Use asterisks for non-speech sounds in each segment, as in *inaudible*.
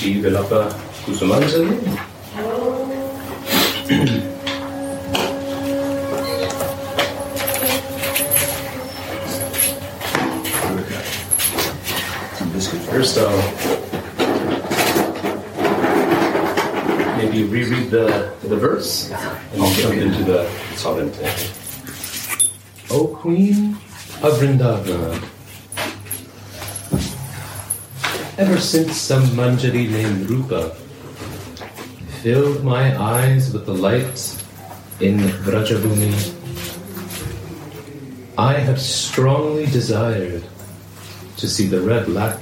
Vilapa Kusumanjali. First, I'll maybe reread the, the verse and we'll jump into the Salente. O Queen of Vrindavan, ever since some Manjari named Rupa filled my eyes with the light in Vrajabhumi, I have strongly desired to see the red lac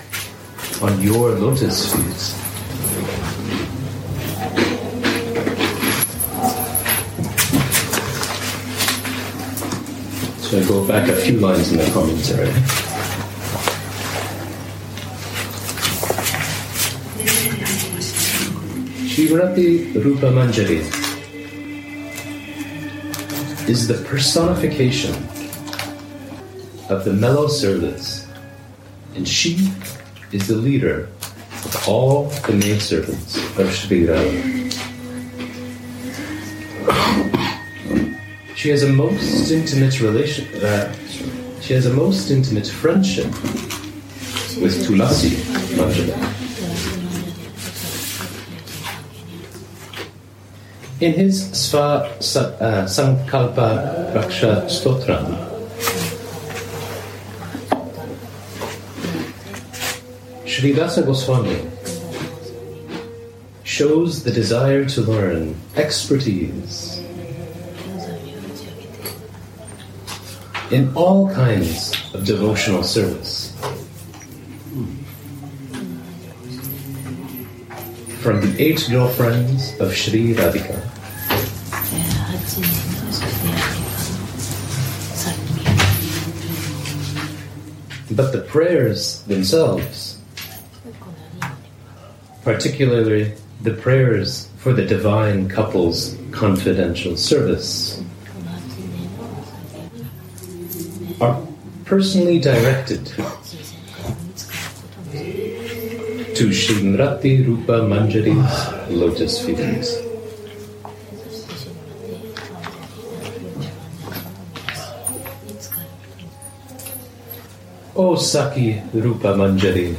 on your lotus feet. So I go back a few lines in the commentary. Srimati Rupa Manjari is the personification of the mellow servants, and she is the leader of all the maidservants of Sri She has a most intimate relation. Uh, she has a most intimate friendship with Tulasi Manjari. In his Sva uh, Sankalpa Raksha Stotram, Sridasa Goswami shows the desire to learn expertise in all kinds of devotional service. From the eight girlfriends of Sri Radhika. But the prayers themselves, particularly the prayers for the divine couple's confidential service, are personally directed to Srimati Rupa Manjari's lotus feet. O oh, Saki Rupa Manjari,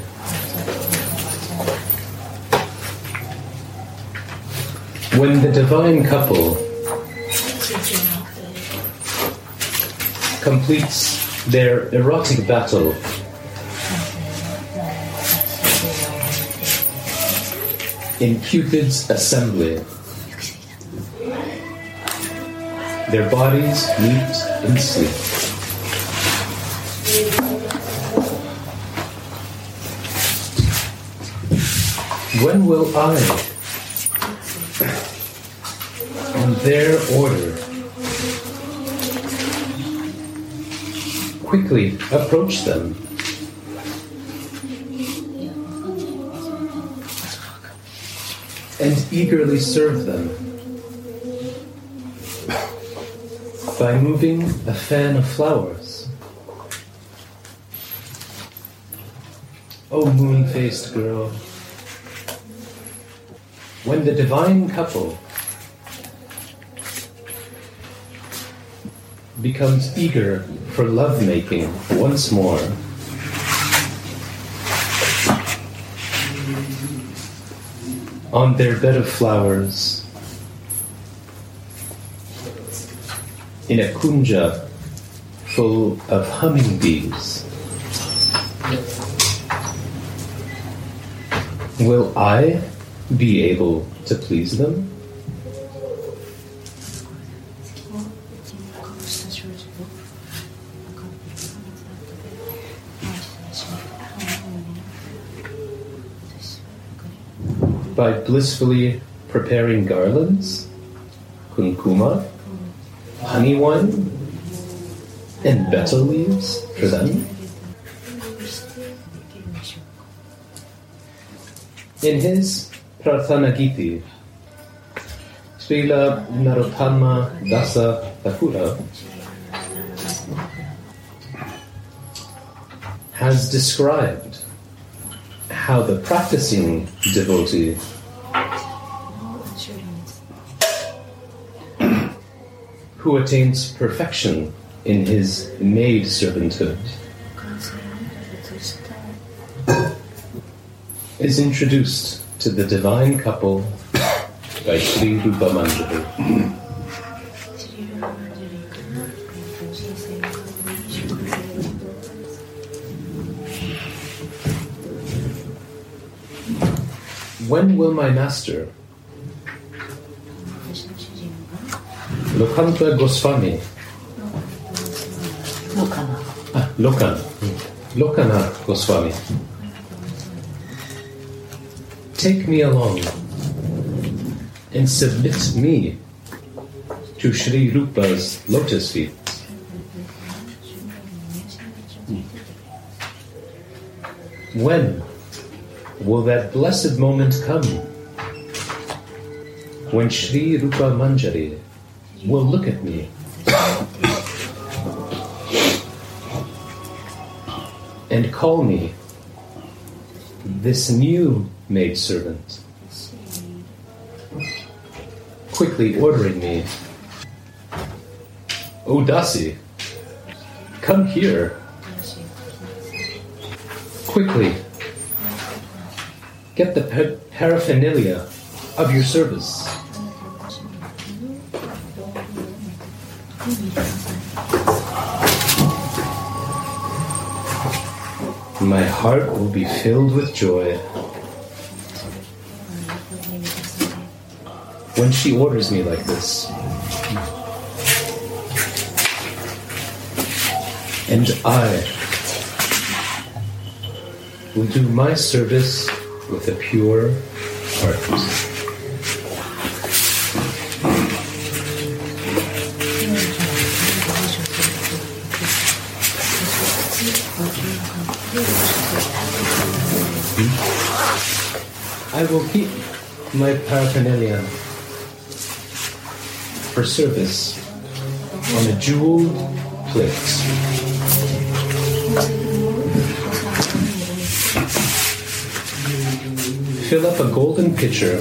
when the divine couple completes their erotic battle in Cupid's assembly, their bodies meet in sleep. When will I, on their order, quickly approach them? And eagerly serve them by moving a fan of flowers. O moon faced girl, when the divine couple becomes eager for lovemaking once more, on their bed of flowers, in a kunja full of hummingbees, will I be able to please them? By blissfully preparing garlands, kunkuma, honey wine, and betel leaves for them? In his Prarthana Giti, Srila Narottama Dasa Thakura has described how the practicing devotee who attains perfection in his maid servanthood is introduced to the divine couple by Sri Rupa Manjari. When will my master, Lokanta Goswami. Lokana. Ah, Lokana. Lokana Goswami. Take me along and submit me to Sri Rupa's lotus feet. When will that blessed moment come when Sri Rupa Manjari will look at me and call me this new maidservant, quickly ordering me, O Dasi, come here. Quickly, get the paraphernalia of your service. My heart will be filled with joy when she orders me like this. And I will do my service with a pure heart. Will keep my paraphernalia for service on a jeweled plate. Fill up a golden pitcher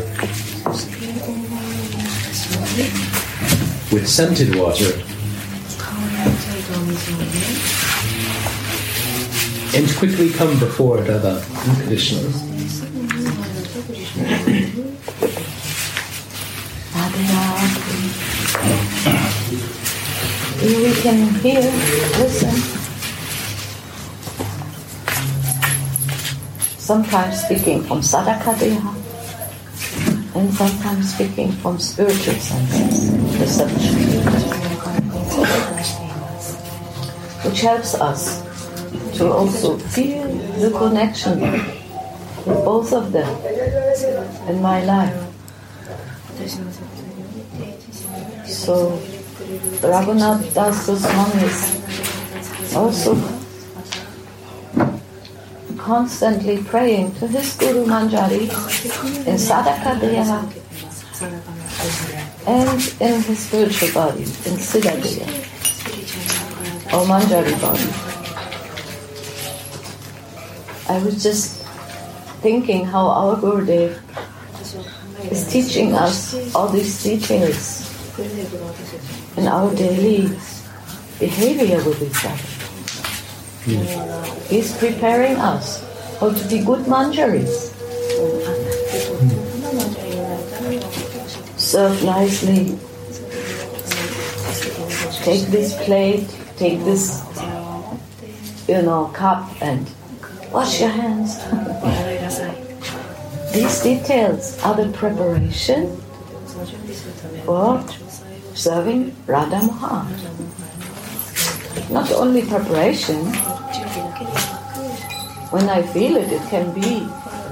with scented water and quickly come before Radha and. We can hear, listen. Sometimes speaking from Sadhaka deha and sometimes speaking from spiritual senses, perception. Which helps us to also feel the connection with both of them in my life. So Raghunath Das Goswami is also constantly praying to his Guru Manjari in Sadhaka Deha and in his spiritual body, in Siddha Deha, or Manjari body. I was just thinking how our Gurudev is teaching us all these details in our daily behavior with each other. He's preparing us how to be good manjaris. Serve nicely. Take this plate, take this, you know, cup and wash your hands. *laughs* These details are the preparation for serving Radha Mohan. Not only preparation, when I feel it, it can be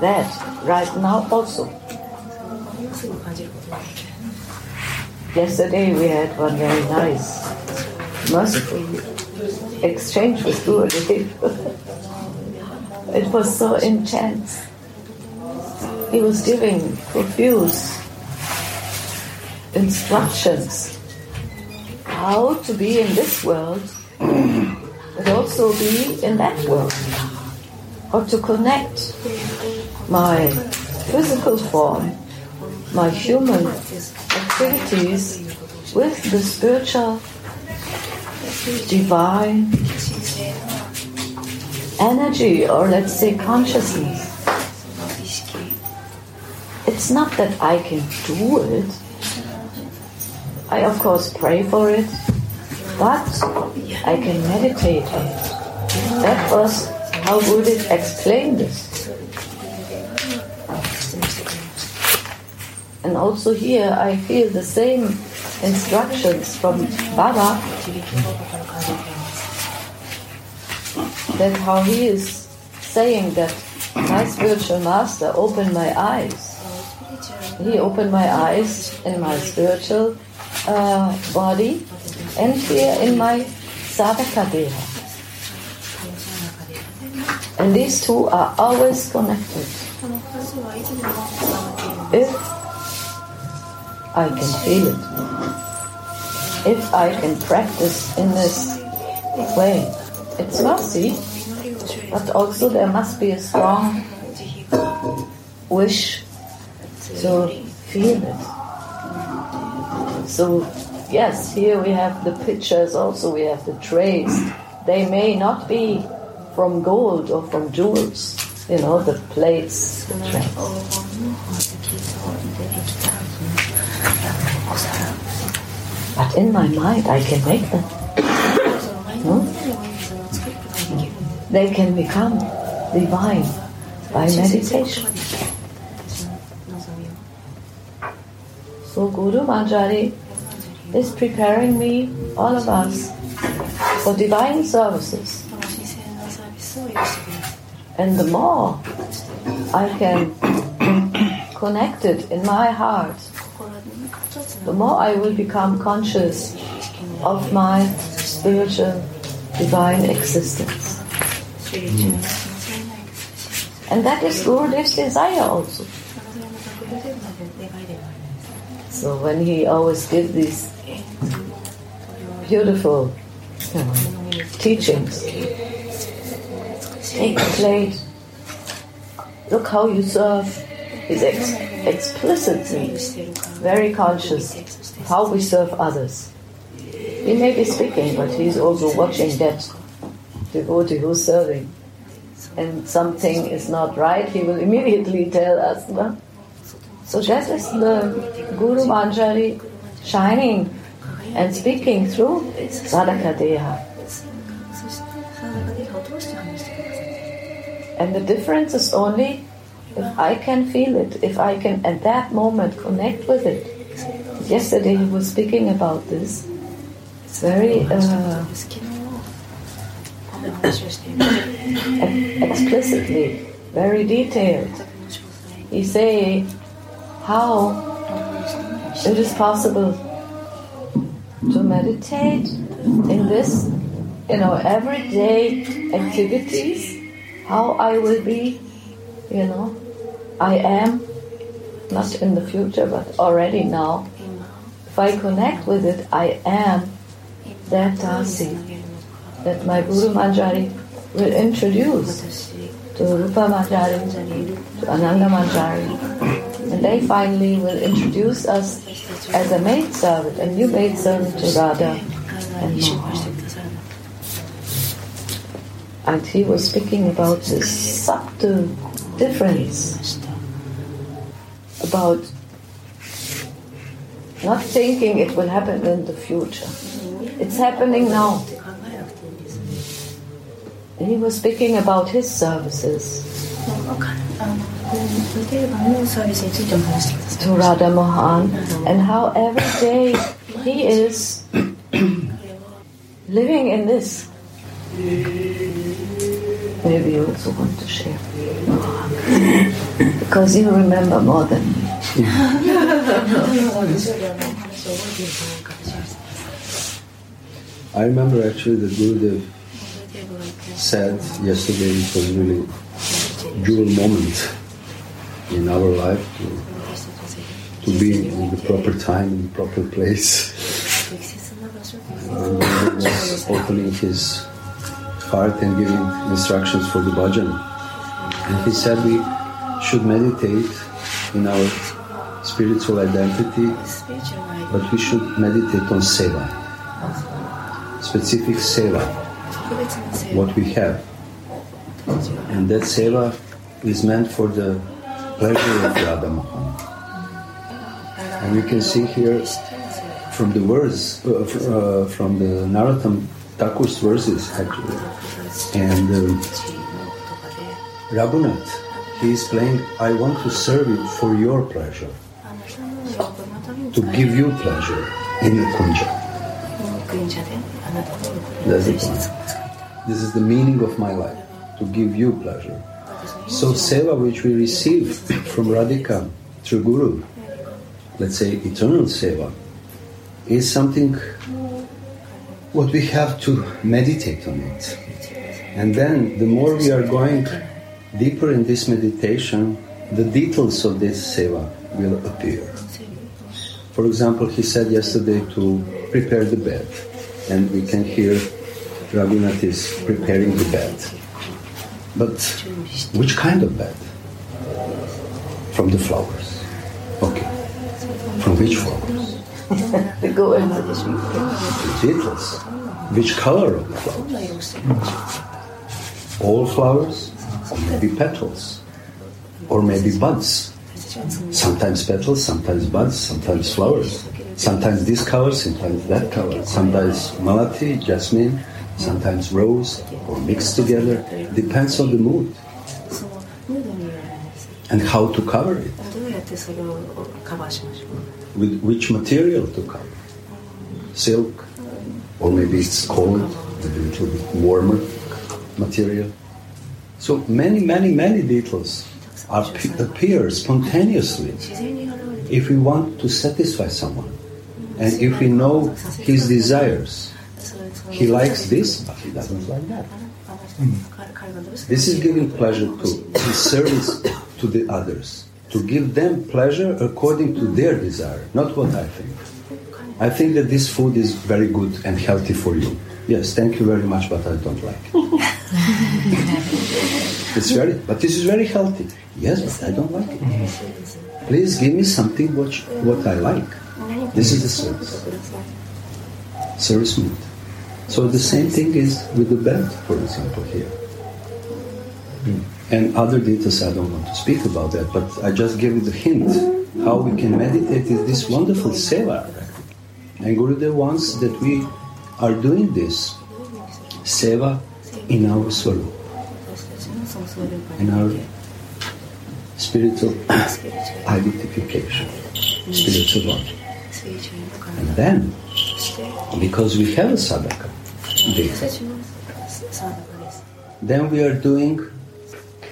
that right now also. Yesterday we had one very nice, merciful exchange with Guru *laughs* It was so intense. He was giving profuse instructions how to be in this world, but also be in that world. How to connect my physical form, my human activities with the spiritual, divine energy, or let's say consciousness. It's not that I can do it. I, of course, pray for it, but I can meditate on it. That was how Buddha explained this. And also here, I feel the same instructions from Baba that how he is saying that my spiritual master opened my eyes he opened my eyes in my spiritual uh, body and here in my sadhaka deha. And these two are always connected. If I can feel it, if I can practice in this way, it's mercy, but also there must be a strong wish to feel it. So, yes, here we have the pictures, also we have the trays. They may not be from gold or from jewels, you know, the plates, the trays. But in my mind, I can make them. hmm? They can become divine by meditation. So Guru Manjari is preparing me, all of us, for divine services. And the more I can *coughs* connect it in my heart, the more I will become conscious of my spiritual divine existence. Mm. And that is Gurudev's desire also. So when he always gives these beautiful teachings, take the plate, look how you serve, is ex- explicitly very conscious how we serve others. He may be speaking, but he's also watching that devotee who's serving. And something is not right, he will immediately tell us. No? So that is the Guru Manjari shining and speaking through Sadhaka deha. And the difference is only if I can feel it, if I can at that moment connect with it. Yesterday he was speaking about this. It's very uh, *coughs* explicitly, very detailed. He say how it is possible to meditate in this, you know, everyday activities, how I will be, you know, I am, not in the future, but already now. If I connect with it, I am that Dasi that my Guru Manjari will introduce to Rupa Manjari, to Ananda Manjari. And they finally will introduce us as a maid servant, a new maid servant to Radha and And he was speaking about this subtle difference, about not thinking it will happen in the future. It's happening now. He was speaking about his services to Radha Mohan, and how every day he is living in this. Maybe you also want to share. because you remember more than me. I remember actually that Gurudev said yesterday it was really jewel moment in our life to, to be in the proper time in the proper place. *laughs* And was opening his heart and giving instructions for the bhajan. And he said we should meditate in our spiritual identity, but we should meditate on seva, specific seva, what we have. And that seva is meant for the pleasure of Radha Mohan. And we can see here from the words, uh, uh, from the Narottam Thakur's verses actually. And um, Raghunath, he is playing, I want to serve you for your pleasure, to give you pleasure in the kunja. That's the point. This is the meaning of my life, to give you pleasure. So seva which we receive from Radhika through Guru, let's say eternal seva, is something what we have to meditate on it. And then the more we are going deeper in this meditation, the details of this seva will appear. For example, he said yesterday to prepare the bed, and we can hear Raghunath is preparing the bed. But which kind of bed? From the flowers. Okay. From which flowers? Go into The details. Which color of the flowers? All flowers? Or maybe petals? Or maybe buds? Sometimes petals, sometimes buds, sometimes flowers. Sometimes this color, sometimes that color. Sometimes malati, jasmine, sometimes rose or mixed together, depends on the mood and how to cover it. With which material to cover? Silk, or maybe it's cold, a little bit warmer material. So many, many, many details appear spontaneously if we want to satisfy someone and if we know his desires. He likes this, but he doesn't like that. Mm. This is giving pleasure to His service to the others, to give them pleasure according to their desire, not what I think. I think that this food is very good and healthy for you. Yes, thank you very much, but I don't like. It. *laughs* it's very, but this is very healthy. Yes, but I don't like it. Please give me something what what I like. This is the service. Service mood. So the same thing is with the belt, for example, here. Mm. And other details I don't want to speak about that, but I just gave you the hint. How we can meditate is this wonderful seva. And Gurudev wants that we are doing this seva in our swarup, in our spiritual *coughs* identification, spiritual body. And then, because we have a sadhaka, then we are doing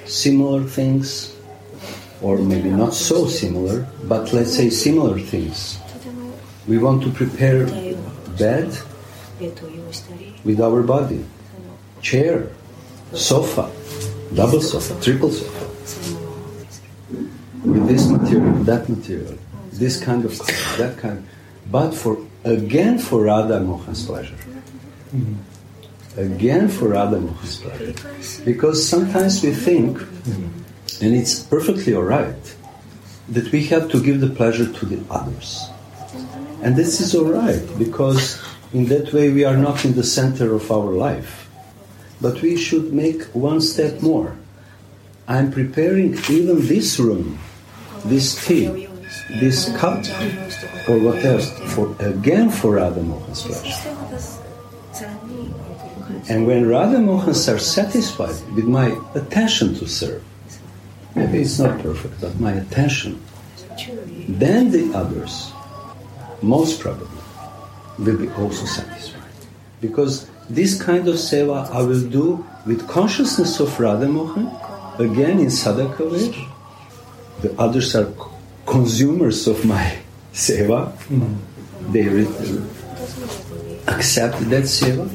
similar things, or maybe not so similar, but let's say similar things. We want to prepare bed with our body, chair, sofa, double sofa, triple sofa, with this material, that material, this kind of, that kind. But for again for Radha Mohan's pleasure. Mm-hmm. again for Radha Mohan Because sometimes we think, and it's perfectly alright, that we have to give the pleasure to the others. And this is alright because in that way we are not in the center of our life. But we should make one step more. I'm preparing even this room, this tea, this cup, or whatever, for again for Radha pleasure. And when Radha Mohans are satisfied with my attention to serve, maybe it's not perfect, but my attention, then the others, most probably, will be also satisfied. Because this kind of seva I will do with consciousness of Radha Mohan, again in Sadhaka way. The others are consumers of my seva. Mm-hmm. They re- accept that seva.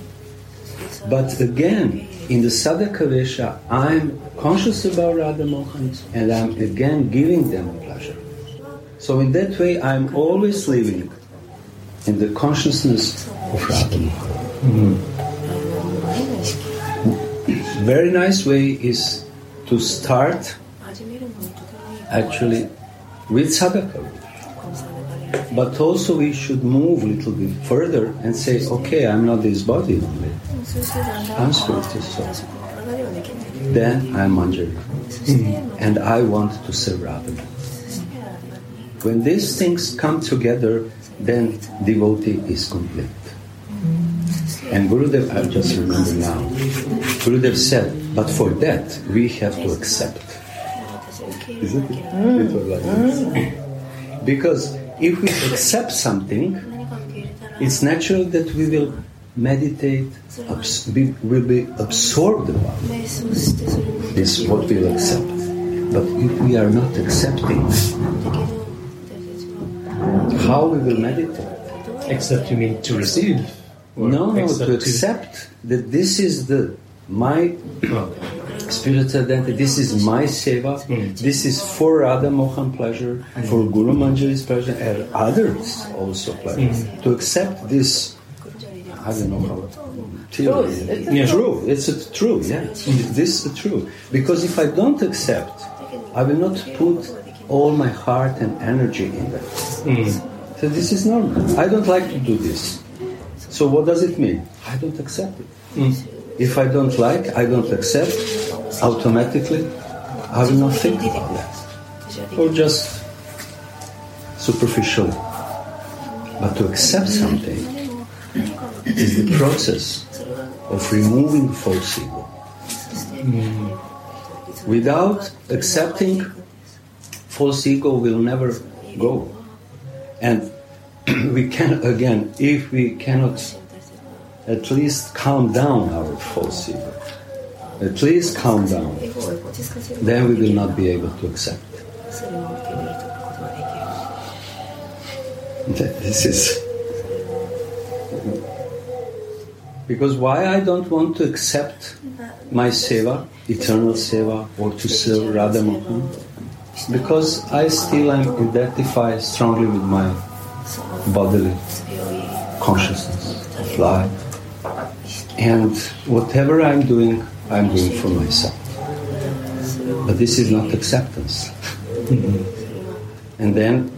But again, in the Sada I'm conscious about Radha Mohan and I'm again giving them pleasure. So in that way, I'm always living in the consciousness of Radha Mohan. Mm-hmm. Very nice way is to start actually with sadhaka. But also we should move a little bit further and say, okay, I'm not this body only. I'm supposed to serve. Then I'm Manjari. And I want to serve Radha. When these things come together, then devotee is complete. And Gurudev, I just remember now, Gurudev said, but for that we have to accept. Is it? Because if we accept something, it's natural that we will meditate, be, will be absorbed about. This is what we'll accept. But if we are not accepting, how we will meditate? Except you mean to receive? No, no, to accept that this is the my spiritual identity. This is my seva. Hmm. This is for Radha Mohan pleasure, for Guru Manjari's pleasure, and others also pleasure. Hmm. To accept this I don't know how theory. It's yeah, true. It's a true. Yeah, this is true. Because if I don't accept, I will not put all my heart and energy in that. Mm. So this is normal. I don't like to do this. So what does it mean? I don't accept it. Mm. If I don't like, I don't accept. Automatically, I will not think about that, or just superficially. But to accept something is the process of removing false ego. Mm. Without accepting, false ego will never go. And *clears throat* we can, again, if we cannot at least calm down our false ego, at least calm down, then we will not be able to accept. This is. Because why I don't want to accept my seva, eternal seva, or to serve Radha Mohan, because I still am identified strongly with my bodily consciousness of life, and whatever I'm doing, I'm doing for myself. But this is not acceptance. *laughs* and then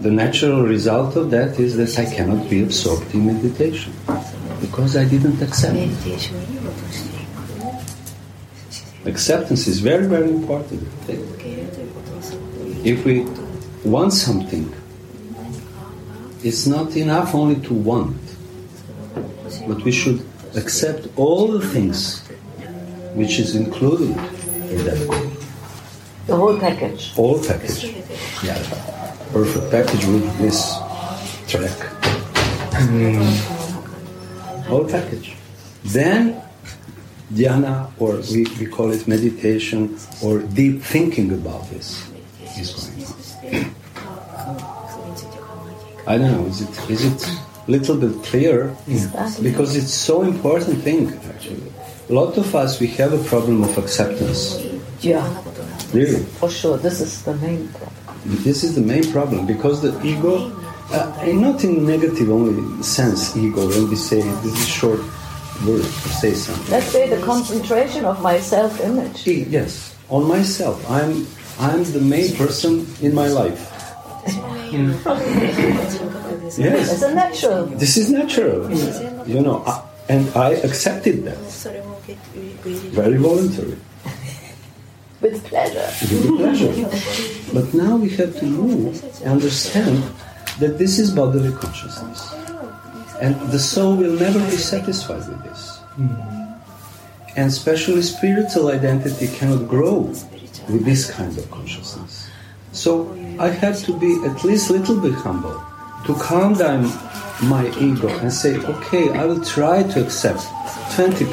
the natural result of that is that I cannot be absorbed in meditation because I didn't accept. Acceptance is very, very important. If we want something, it's not enough only to want, but we should accept all the things which is included in that goal. The whole package. All package. Yeah. Perfect package with this track. Mm whole package. Then dhyana, or we, we call it meditation, or deep thinking about this is going on. I don't know, is it, is it a little bit clearer? Because it's so important thing, actually. A lot of us, we have a problem of acceptance. Yeah. Really? For sure, this is the main problem. This is the main problem, because the ego uh, not in negative only sense, ego. When we say this is short word to say something. Let's say the concentration of my self-image. Yes, on myself. I'm I'm the main person in my life. *laughs* yes, it's a natural. This is natural. You know, I, and I accepted that. Very voluntary. With pleasure. With pleasure. but now we have to move, understand that this is bodily consciousness. And the soul will never be satisfied with this. Mm-hmm. And especially spiritual identity cannot grow with this kind of consciousness. So I have to be at least a little bit humble to calm down my ego and say, okay, I will try to accept 20%,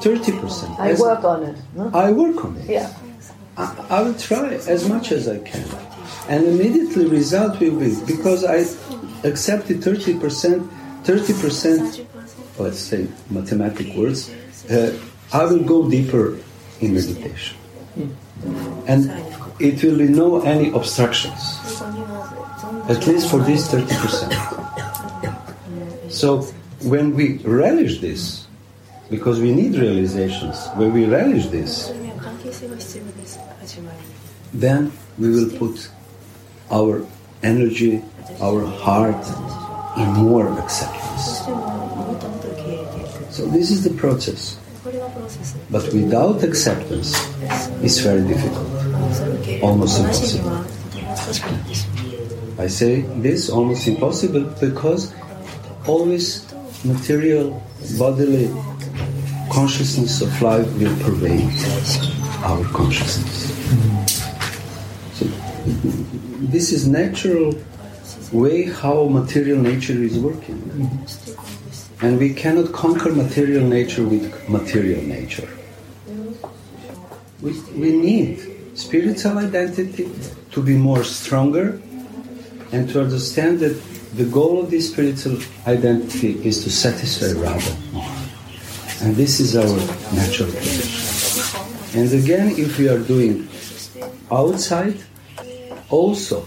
30%. I work on it. no? I work on it. Yeah. I, I will try as much as I can and immediately result will be because I accepted 30 percent, 30 percent. Let's say mathematic words. Uh, I will go deeper in meditation, and it will be no any obstructions. At least for this 30 percent. So when we relish this, because we need realizations, when we relish this, then we will put our energy, our heart in more acceptance. So this is the process. But without acceptance, it's very difficult, almost impossible. I say this almost impossible because always material, bodily consciousness of life will pervade our consciousness. So this is natural way how material nature is working. And we cannot conquer material nature with material nature. We, we need spiritual identity to be more stronger and to understand that the goal of this spiritual identity is to satisfy Radha. And this is our natural position. And again, if we are doing outside, also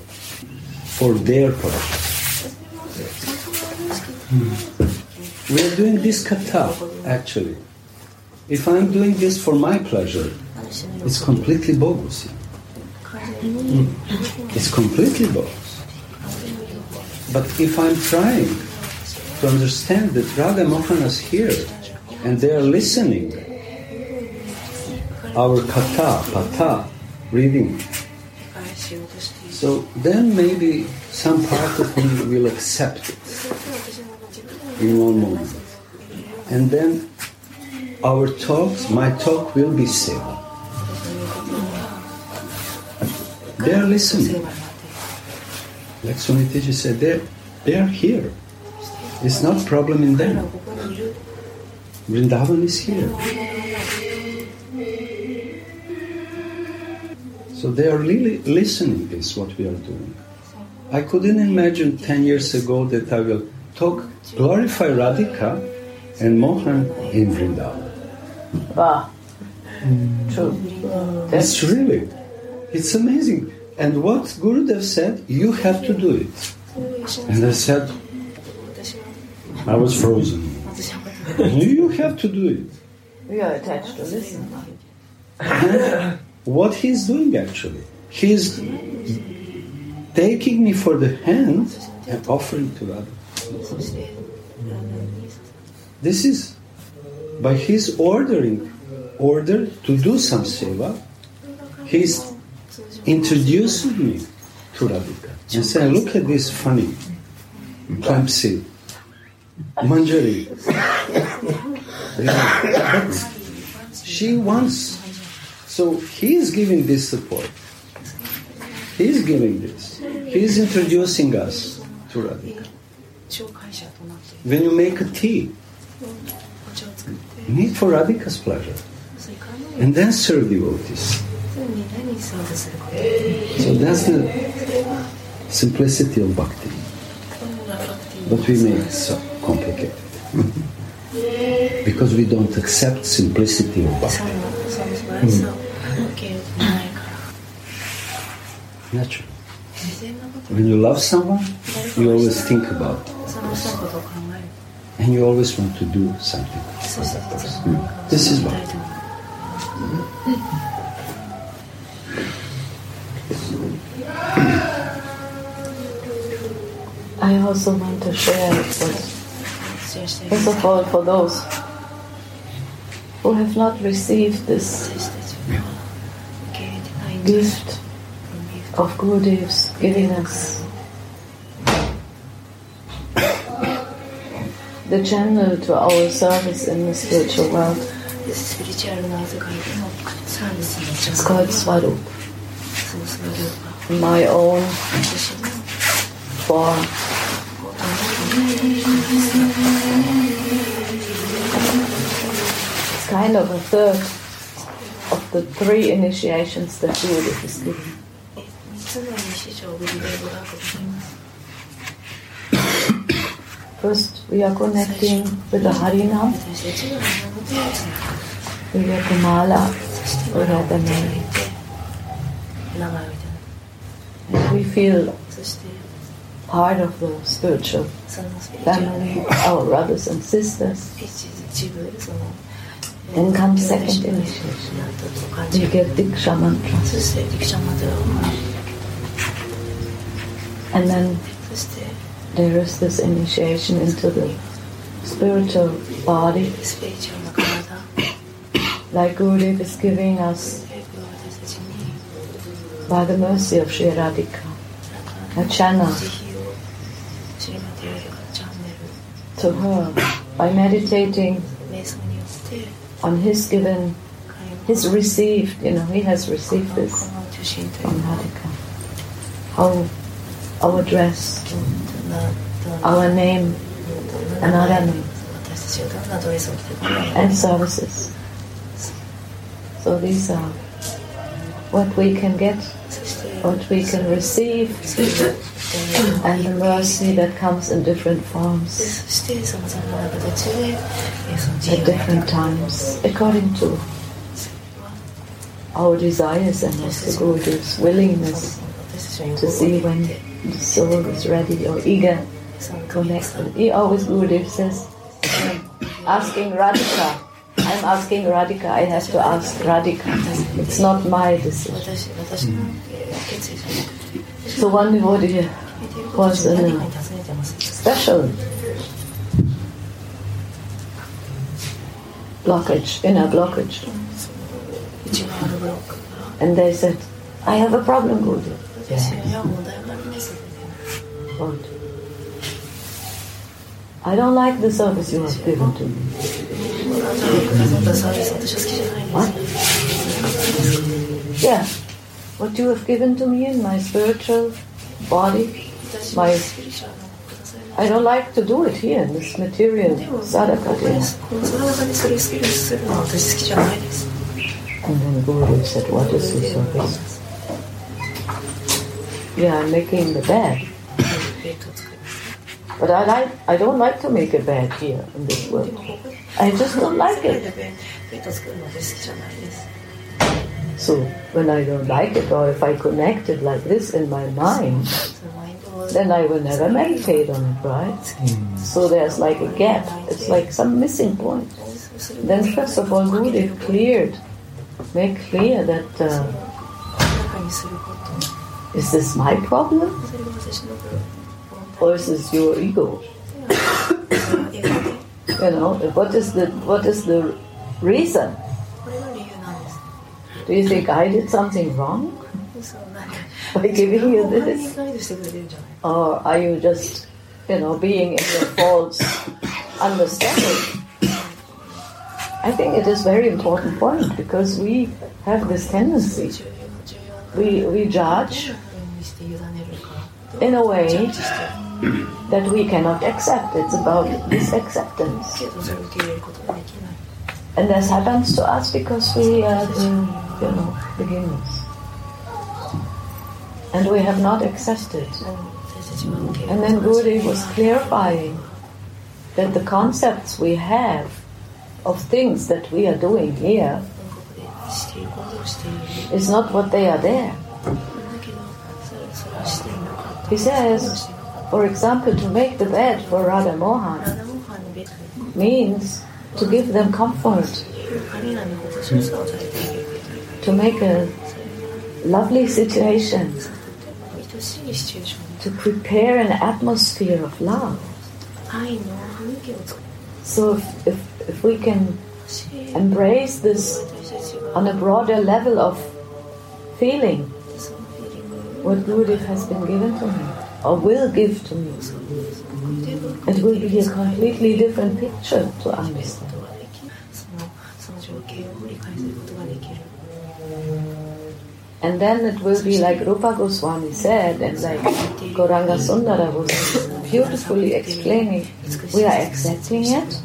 for their purpose. Hmm. We are doing this kata, actually. If I'm doing this for my pleasure, it's completely bogus. Hmm. It's completely bogus. But if I'm trying to understand that Radha Mohan is here and they are listening, our kata, pata, reading, so then maybe some part of me will accept it in one moment. And then our talks, my talk will be seva. They're listening. Like Swami Teacher said, they're, they're here. It's not problem in them. Vrindavan is here. So they are really listening is what we are doing. I couldn't imagine 10 years ago that I will talk, glorify Radhika and Mohan in Vrindavan. Wow. Mm. True. That's really, it's amazing. And what Gurudev said, you have to do it. And I said, I was frozen. *laughs* you have to do it. We are attached to listen. *laughs* what he's doing actually. He's taking me for the hand and offering to God. This is by his ordering order to do some seva, he's introducing me to Radhika and saying, look at this funny clumsy, seed, manjari. *laughs* she wants so he is giving this support. He is giving this. He is introducing us to Radhika. When you make a tea, need for Radhika's pleasure. And then serve devotees. So that's the simplicity of bhakti. But we make it so complicated. *laughs* because we don't accept simplicity of bhakti. Mm. Okay, natural. When you love someone, you always think about and you always want to do something. Mm. This is why. I also want to share that first of all for those who have not received this gift of Gurudev's giving us the channel to our service in the spiritual world. It's called Swarup. My own form. It's kind of a third the three initiations that Buddha is giving. 1st we are connecting with the Harinam, Vivek we or Radhamani. And we feel part of the spiritual family, our brothers and sisters. Then comes second initiation, You get Diksha mantra. And then there is this initiation into the spiritual body. like Gurudev is giving us by the mercy of Sri Radhika, a channel to her by meditating on his given, his received, you know, he has received this from Radhika. Our, our dress, our name, and our name, and services. So these are what we can get, what we can receive and the mercy that comes in different forms at different times, according to our desires and as the Guru's willingness to see when the soul is ready or eager to connect. He always Gurudev says, asking Radhika. I'm asking Radhika. I have to ask Radhika. It's not my decision. Mm. So one devotee was uh, special blockage, inner blockage. And they said, I have a problem, Guru. Yes. I don't like the service you have given to me. What? Yeah. What you have given to me in my spiritual body my I don't like to do it here in this material sadhaka And then Guru said, What is this service? Yeah, I'm making the bed. But I like I don't like to make a bed here in this world. I just don't like it. So when I don't like it or if I connect it like this in my mind then I will never meditate on it, right? Mm. So there's like a gap, it's like some missing point. Then, first of all, good it cleared. Make clear that uh, is this my problem? Or is this your ego? *coughs* you know, what is the what is the reason? Do you think I did something wrong? by giving you this? Or uh, are you just, you know, being in your false understanding? I think it is very important point because we have this tendency. We, we judge in a way that we cannot accept. It's about this acceptance. And this happens to us because we are the, you know, beginners and we have not accessed it. And then Guru was clarifying that the concepts we have of things that we are doing here is not what they are there. He says, for example, to make the bed for Radha Mohan means to give them comfort, to make a lovely situation to prepare an atmosphere of love. So if, if, if we can embrace this on a broader level of feeling what Gurudev has been given to me or will give to me, it will be a completely different picture to understand. And then it will be like Rupa Goswami said, and like Gauranga Sundara was beautifully explaining, we are accepting it,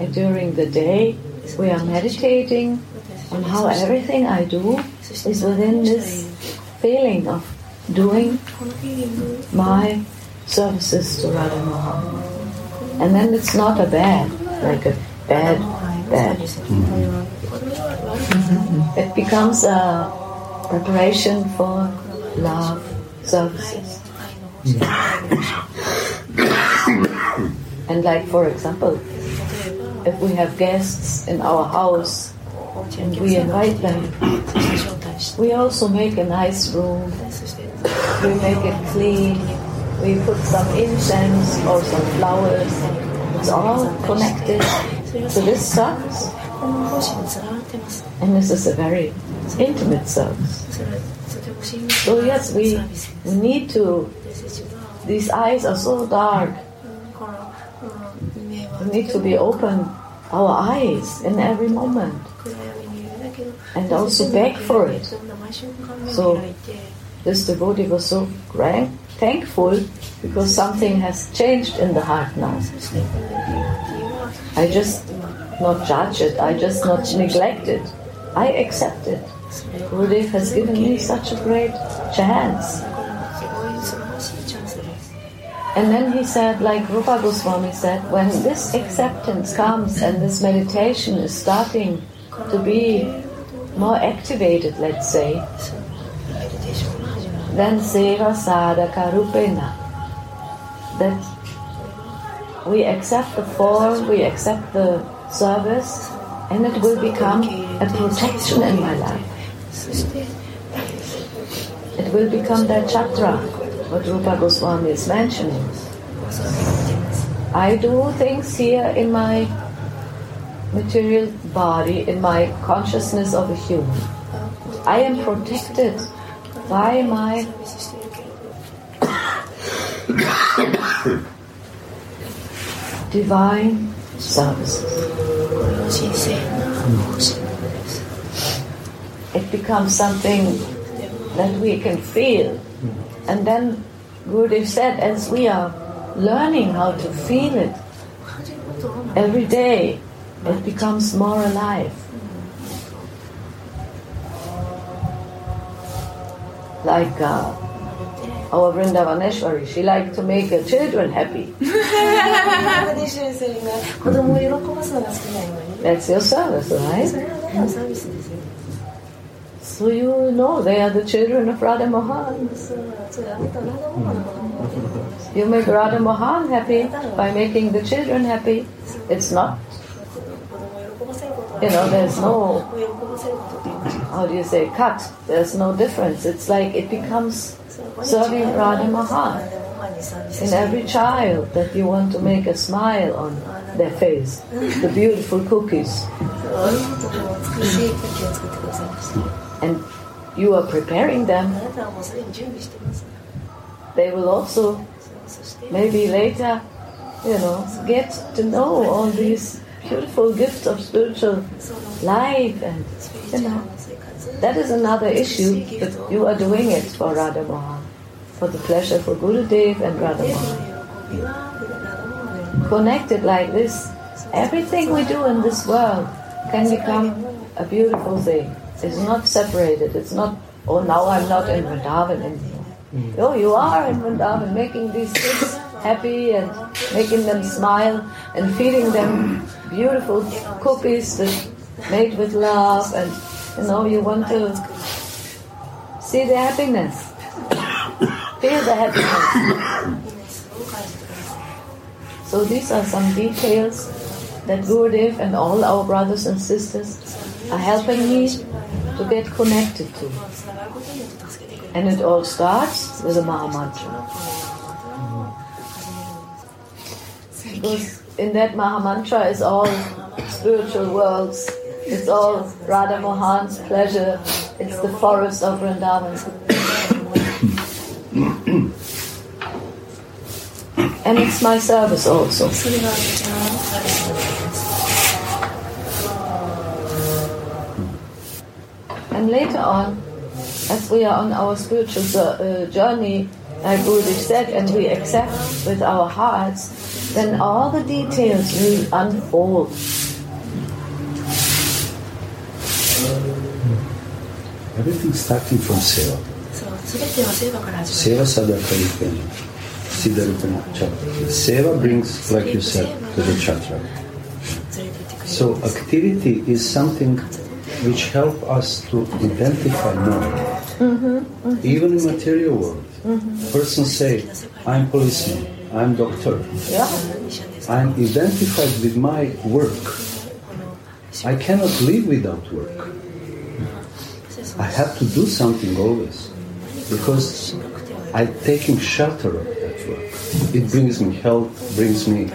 and during the day we are meditating on how everything I do is within this feeling of doing my services to Radha Mohan. And then it's not a bad, like a bad, bad. Mm-hmm. It becomes a preparation for love services. And like for example, if we have guests in our house and we invite them, we also make a nice room. We make it clean. We put some incense or some flowers. It's all connected to this sucks, And this is a very intimate selves. So yes, we, we need to. These eyes are so dark. We need to be open our eyes in every moment, and also beg for it. So this devotee was so grand, thankful because something has changed in the heart now. I just not judge it. I just not neglect it. I accept it. Gurudev has given me such a great chance. And then he said, like Rupa Goswami said, when this acceptance comes and this meditation is starting to be more activated, let's say, then seva sadhaka rupena. That we accept the form, we accept the service, and it will become a protection in my life. It will become that chakra, what Rupa Goswami is mentioning. I do things here in my material body, in my consciousness of a human. I am protected by my divine services. It becomes something that we can feel. Mm-hmm. And then Gurudev said, as we are learning how to feel it every day, it becomes more alive. Like uh, our Vrindavaneshwari, she liked to make her children happy. *laughs* That's your service, right? So you know they are the children of Radha Mohan. You make Radha Mohan happy by making the children happy. It's not, you know, there's no, how do you say, cut. There's no difference. It's like it becomes serving Radha Mohan. In every child that you want to make a smile on their face, the beautiful cookies. *laughs* and you are preparing them. They will also maybe later, you know, get to know all these beautiful gifts of spiritual life and you know that is another issue but you are doing it for Radha Mohan for the pleasure for Guru Dev and Radha Mohan connected like this everything we do in this world can become a beautiful thing it's not separated. It's not, oh, now I'm not in Vrindavan anymore. Mm. Oh, you are in Vrindavan, making these kids happy and making them smile and feeding them beautiful cookies that made with love. And, you know, you want to see the happiness, feel the happiness. So these are some details that Gurudev and all our brothers and sisters are helping me to get connected to. And it all starts with a Maha Mantra. Because in that Maha Mantra is all spiritual worlds, it's all Radha Mohan's pleasure, it's the forest of Vrindavan. *coughs* and it's my service also. And later on, as we are on our spiritual uh, journey, like Buddha said, and we accept with our hearts, then all the details will unfold. Hmm. Everything starting from Seva. Seva sadhaka rupena. Siddha rupena chakra. Seva brings, like you said, to the chakra. So activity is something which help us to identify more. Mm-hmm. Even in material world, mm-hmm. person say, "I'm policeman, I'm doctor, Yeah. I'm identified with my work. I cannot live without work. I have to do something always because I'm taking shelter of that work. It brings me health, brings me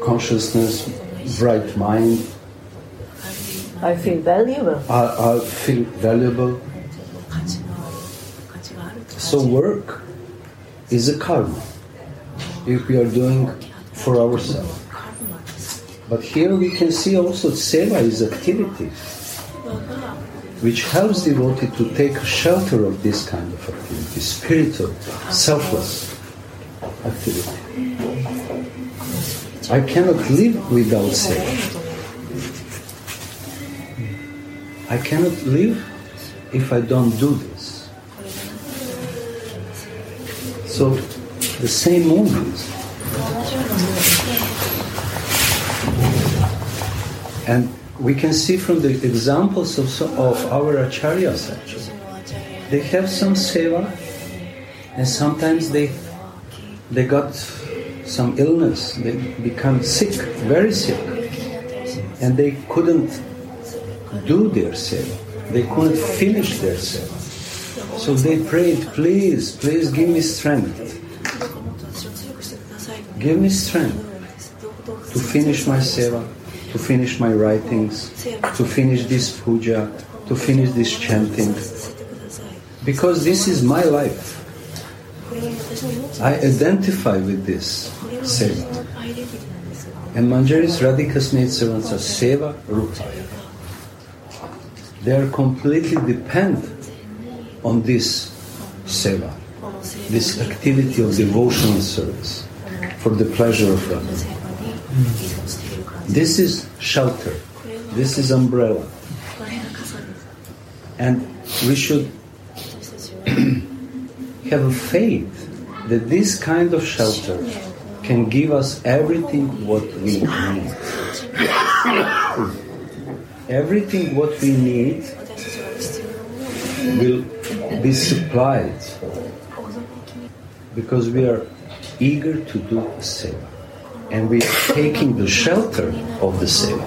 consciousness, bright mind. I feel valuable. I, I feel valuable. So work is a karma if we are doing for ourselves. But here we can see also seva is activity which helps devotee to take shelter of this kind of activity, spiritual, selfless activity. I cannot live without seva. I cannot live if I don't do this. So the same movements. And we can see from the examples of, of our acharyas actually. They have some seva and sometimes they they got some illness, they become sick, very sick, and they couldn't do their seva. They couldn't finish their seva. So they prayed, please, please give me strength. Give me strength to finish my seva, to finish my writings, to finish this puja, to finish this chanting. Because this is my life. I identify with this seva. And Manjari's Radhika's maid servants are seva rupaya they are completely dependent on this seva, this activity of devotional service for the pleasure of God. This is shelter, this is umbrella. And we should *clears throat* have a faith that this kind of shelter can give us everything what we need everything what we need will be supplied because we are eager to do seva and we are taking the shelter of the same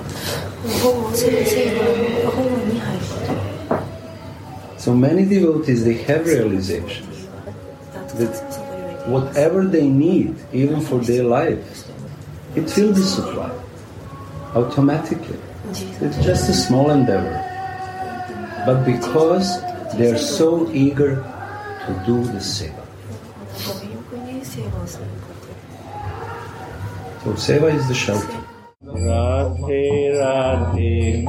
So many devotees they have realization that whatever they need, even for their life, it will be supplied automatically. It's just a small endeavor. But because they are so eager to do the seva. So seva is the shelter. Radhe, Radhe,